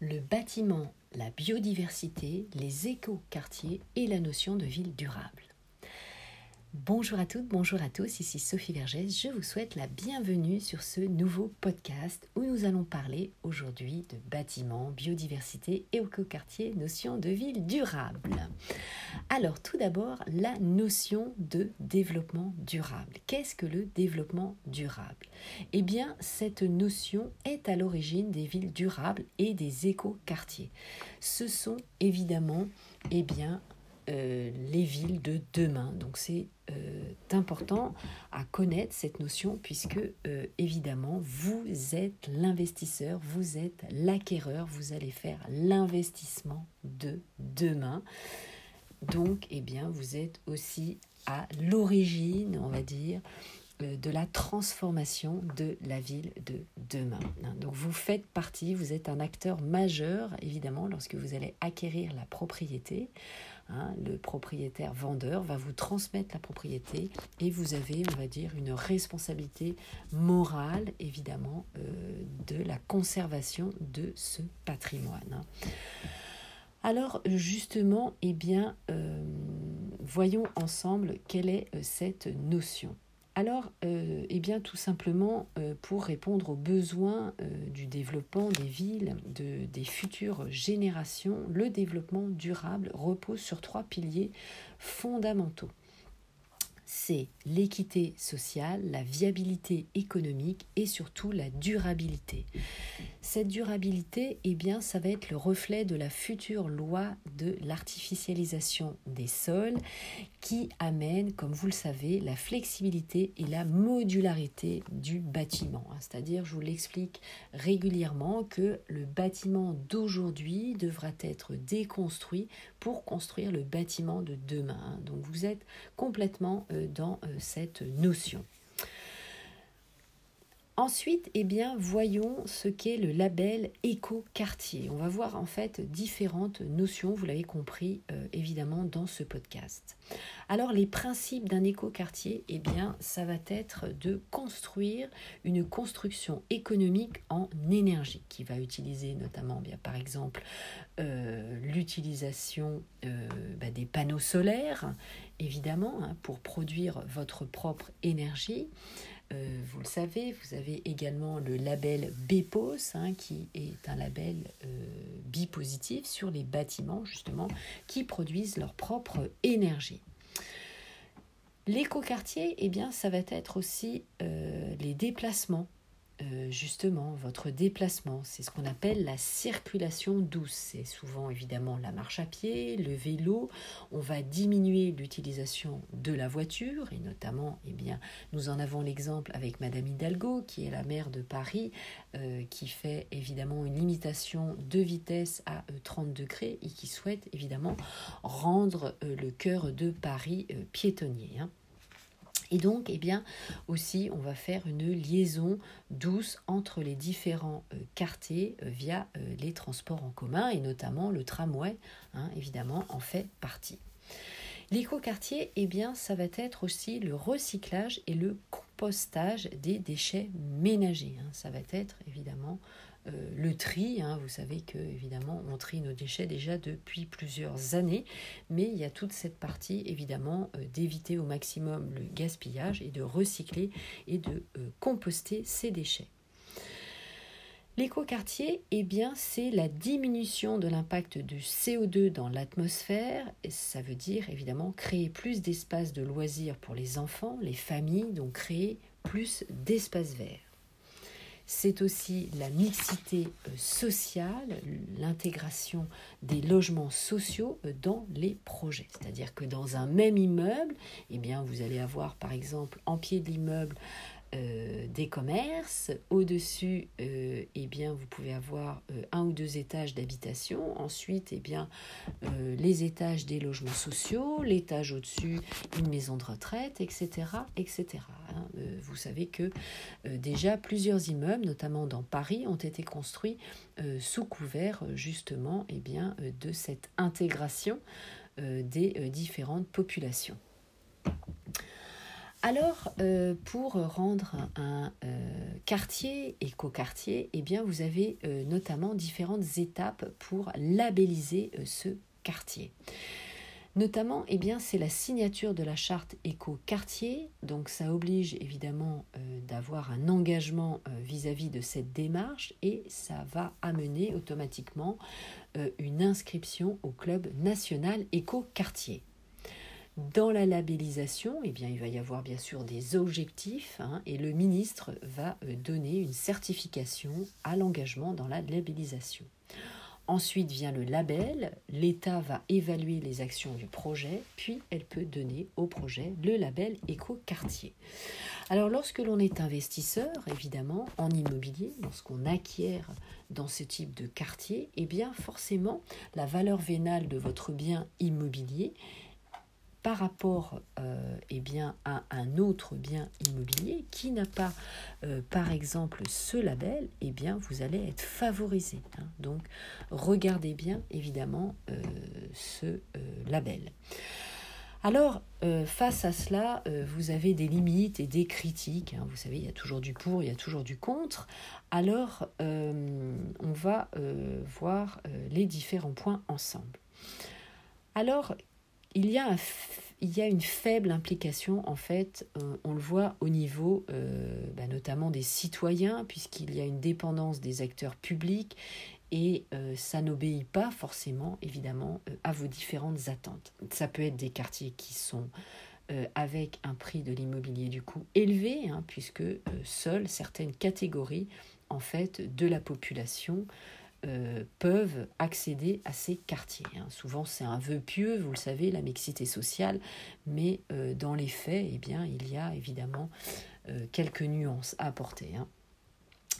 le bâtiment, la biodiversité, les éco-quartiers et la notion de ville durable. Bonjour à toutes, bonjour à tous, ici Sophie Vergès. Je vous souhaite la bienvenue sur ce nouveau podcast où nous allons parler aujourd'hui de bâtiments, biodiversité et éco-quartier, notion de ville durable. Alors tout d'abord, la notion de développement durable. Qu'est-ce que le développement durable? Eh bien, cette notion est à l'origine des villes durables et des éco-quartiers. Ce sont évidemment eh bien, euh, les villes de demain. Donc c'est euh, important à connaître cette notion puisque euh, évidemment vous êtes l'investisseur, vous êtes l'acquéreur, vous allez faire l'investissement de demain. Donc eh bien vous êtes aussi à l'origine, on va dire, de la transformation de la ville de demain. Donc vous faites partie, vous êtes un acteur majeur évidemment lorsque vous allez acquérir la propriété Hein, le propriétaire vendeur va vous transmettre la propriété et vous avez, on va dire, une responsabilité morale, évidemment, euh, de la conservation de ce patrimoine. Alors justement, eh bien, euh, voyons ensemble quelle est euh, cette notion. Alors, euh, eh bien, tout simplement, pour répondre aux besoins du développement des villes, de, des futures générations, le développement durable repose sur trois piliers fondamentaux c'est l'équité sociale, la viabilité économique et surtout la durabilité. Cette durabilité, eh bien, ça va être le reflet de la future loi de l'artificialisation des sols qui amène, comme vous le savez, la flexibilité et la modularité du bâtiment. C'est-à-dire, je vous l'explique régulièrement, que le bâtiment d'aujourd'hui devra être déconstruit pour construire le bâtiment de demain. Donc vous êtes complètement euh, dans euh, cette notion. Ensuite, eh voyons ce qu'est le label éco-quartier. On va voir en fait différentes notions, vous l'avez compris euh, évidemment dans ce podcast. Alors, les principes d'un éco-quartier, eh bien, ça va être de construire une construction économique en énergie qui va utiliser notamment, bien, par exemple, euh, l'utilisation euh, bah, des panneaux solaires, évidemment, hein, pour produire votre propre énergie. Euh, vous le savez, vous avez également le label BPOS, hein, qui est un label euh, bipositif sur les bâtiments, justement, qui produisent leur propre énergie. L'écoquartier, eh bien, ça va être aussi euh, les déplacements euh, justement votre déplacement. C'est ce qu'on appelle la circulation douce. C'est souvent évidemment la marche à pied, le vélo. On va diminuer l'utilisation de la voiture et notamment, eh bien, nous en avons l'exemple avec Madame Hidalgo qui est la maire de Paris euh, qui fait évidemment une limitation de vitesse à 30 euh, degrés et qui souhaite évidemment rendre le cœur de Paris piétonnier. Hein. Et donc, eh bien, aussi, on va faire une liaison douce entre les différents euh, quartiers euh, via euh, les transports en commun et notamment le tramway, hein, évidemment, en fait partie. L'éco-quartier, eh bien, ça va être aussi le recyclage et le compostage des déchets ménagers. Hein. Ça va être évidemment euh, le tri. Hein, vous savez que évidemment on trie nos déchets déjà depuis plusieurs années, mais il y a toute cette partie évidemment euh, d'éviter au maximum le gaspillage et de recycler et de euh, composter ces déchets. L'écoquartier, eh bien, c'est la diminution de l'impact du CO2 dans l'atmosphère. Ça veut dire évidemment créer plus d'espaces de loisirs pour les enfants, les familles, donc créer plus d'espaces verts. C'est aussi la mixité euh, sociale, l'intégration des logements sociaux euh, dans les projets. C'est-à-dire que dans un même immeuble, eh bien, vous allez avoir par exemple en pied de l'immeuble euh, des commerces. Au-dessus, euh, eh bien, vous pouvez avoir euh, un ou deux étages d'habitation. Ensuite, eh bien, les étages des logements sociaux, l'étage au-dessus, une maison de retraite, etc. etc. Hein. vous savez que déjà plusieurs immeubles, notamment dans Paris, ont été construits sous couvert justement eh bien, de cette intégration des différentes populations. Alors, euh, pour rendre un, euh, quartier éco-quartier, eh bien, vous avez euh, notamment différentes étapes pour labelliser ce quartier. Notamment, eh bien, c'est la signature de la charte éco-quartier. Donc, ça oblige évidemment d'avoir un engagement vis-à-vis de cette démarche et ça va amener automatiquement une inscription au club national éco-quartier. Dans la labellisation, eh bien, il va y avoir bien sûr des objectifs hein, et le ministre va euh, donner une certification à l'engagement dans la labellisation. Ensuite vient le label, l'État va évaluer les actions du projet, puis elle peut donner au projet le label éco-quartier. Alors lorsque l'on est investisseur, évidemment, en immobilier, lorsqu'on acquiert dans ce type de quartier, eh bien forcément, la valeur vénale de votre bien immobilier par rapport euh, eh bien, à un autre bien immobilier qui n'a pas, euh, par exemple, ce label, eh bien, vous allez être favorisé. Hein. Donc, regardez bien, évidemment, euh, ce label. Alors, face à cela, vous avez des limites et des critiques. Hein. Vous savez, il y a toujours du pour, il y a toujours du contre. Alors, on va voir les différents points ensemble. Alors, il y a, une faible implication, en fait, euh, on le voit au niveau euh, bah, notamment des citoyens, puisqu'il y a une dépendance des acteurs publics et euh, ça n'obéit pas forcément, évidemment, à vos différentes attentes. Ça peut être des quartiers qui sont avec un prix de l'immobilier du coup élevé, hein, puisque seules certaines catégories en fait de la population euh, peuvent accéder à ces quartiers. Hein. Souvent, c'est un vœu pieux, vous le savez, la mixité sociale, mais euh, dans les faits, eh bien, il y a évidemment euh, quelques nuances à apporter. Hein.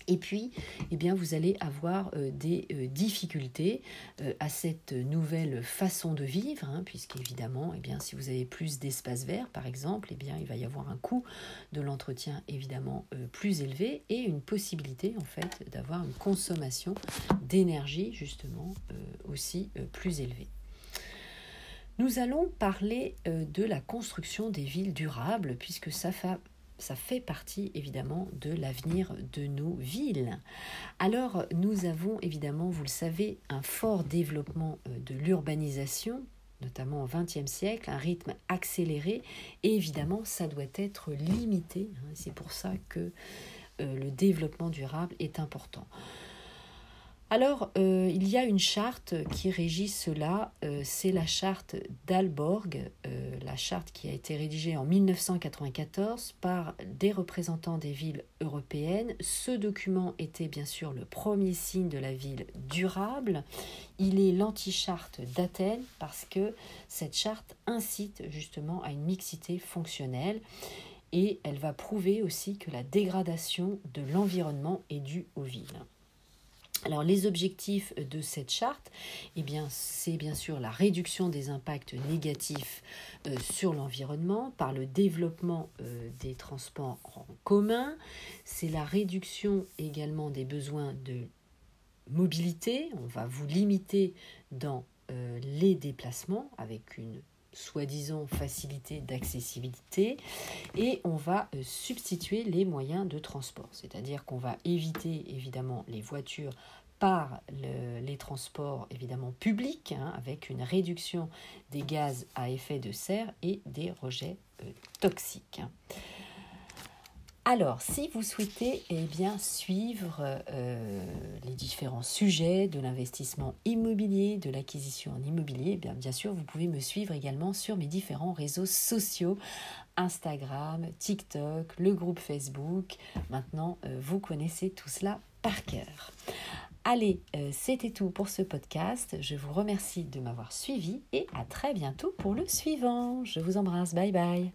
Et puis, eh bien, vous allez avoir euh, des euh, difficultés euh, à cette nouvelle façon de vivre, hein, puisqu'évidemment, eh bien, si vous avez plus d'espace vert, par exemple, eh bien, il va y avoir un coût de l'entretien évidemment plus élevé et une possibilité en fait d'avoir une consommation d'énergie justement aussi plus élevée. Nous allons parler de la construction des villes durables, puisque ça fait ça fait partie évidemment de l'avenir de nos villes. Alors nous avons évidemment, vous le savez, un fort développement euh, de l'urbanisation notamment au XXe siècle, un rythme accéléré, et évidemment, ça doit être limité. Hein. C'est pour ça que euh, le développement durable est important. Alors, euh, il y a une charte qui régit cela, euh, c'est la charte d'Alborg, euh, la charte qui a été rédigée en 1994 par des représentants des villes européennes. Ce document était bien sûr le premier signe de la ville durable. Il est l'anti-charte d'Athènes parce que cette charte incite justement à une mixité fonctionnelle et elle va prouver aussi que la dégradation de l'environnement est due aux villes. Alors les objectifs de cette charte, eh bien, c'est bien sûr la réduction des impacts négatifs euh, sur l'environnement par le développement euh, des transports en commun, c'est la réduction également des besoins de mobilité, on va vous limiter dans euh, les déplacements avec une soi-disant facilité d'accessibilité et on va euh, substituer les moyens de transport. C'est-à-dire qu'on va éviter évidemment les voitures par les transports évidemment publics hein, avec une réduction des gaz à effet de serre et des rejets euh, toxiques. Alors, si vous souhaitez eh bien, suivre euh, les différents sujets de l'investissement immobilier, de l'acquisition en immobilier, eh bien, sûr, vous pouvez me suivre également sur mes différents réseaux sociaux, Instagram, TikTok, le groupe Facebook. Maintenant, euh, vous connaissez tout cela par cœur. Allez, euh, c'était tout pour ce podcast. Je vous remercie de m'avoir suivi et à très bientôt pour le suivant. Je vous embrasse. Bye bye.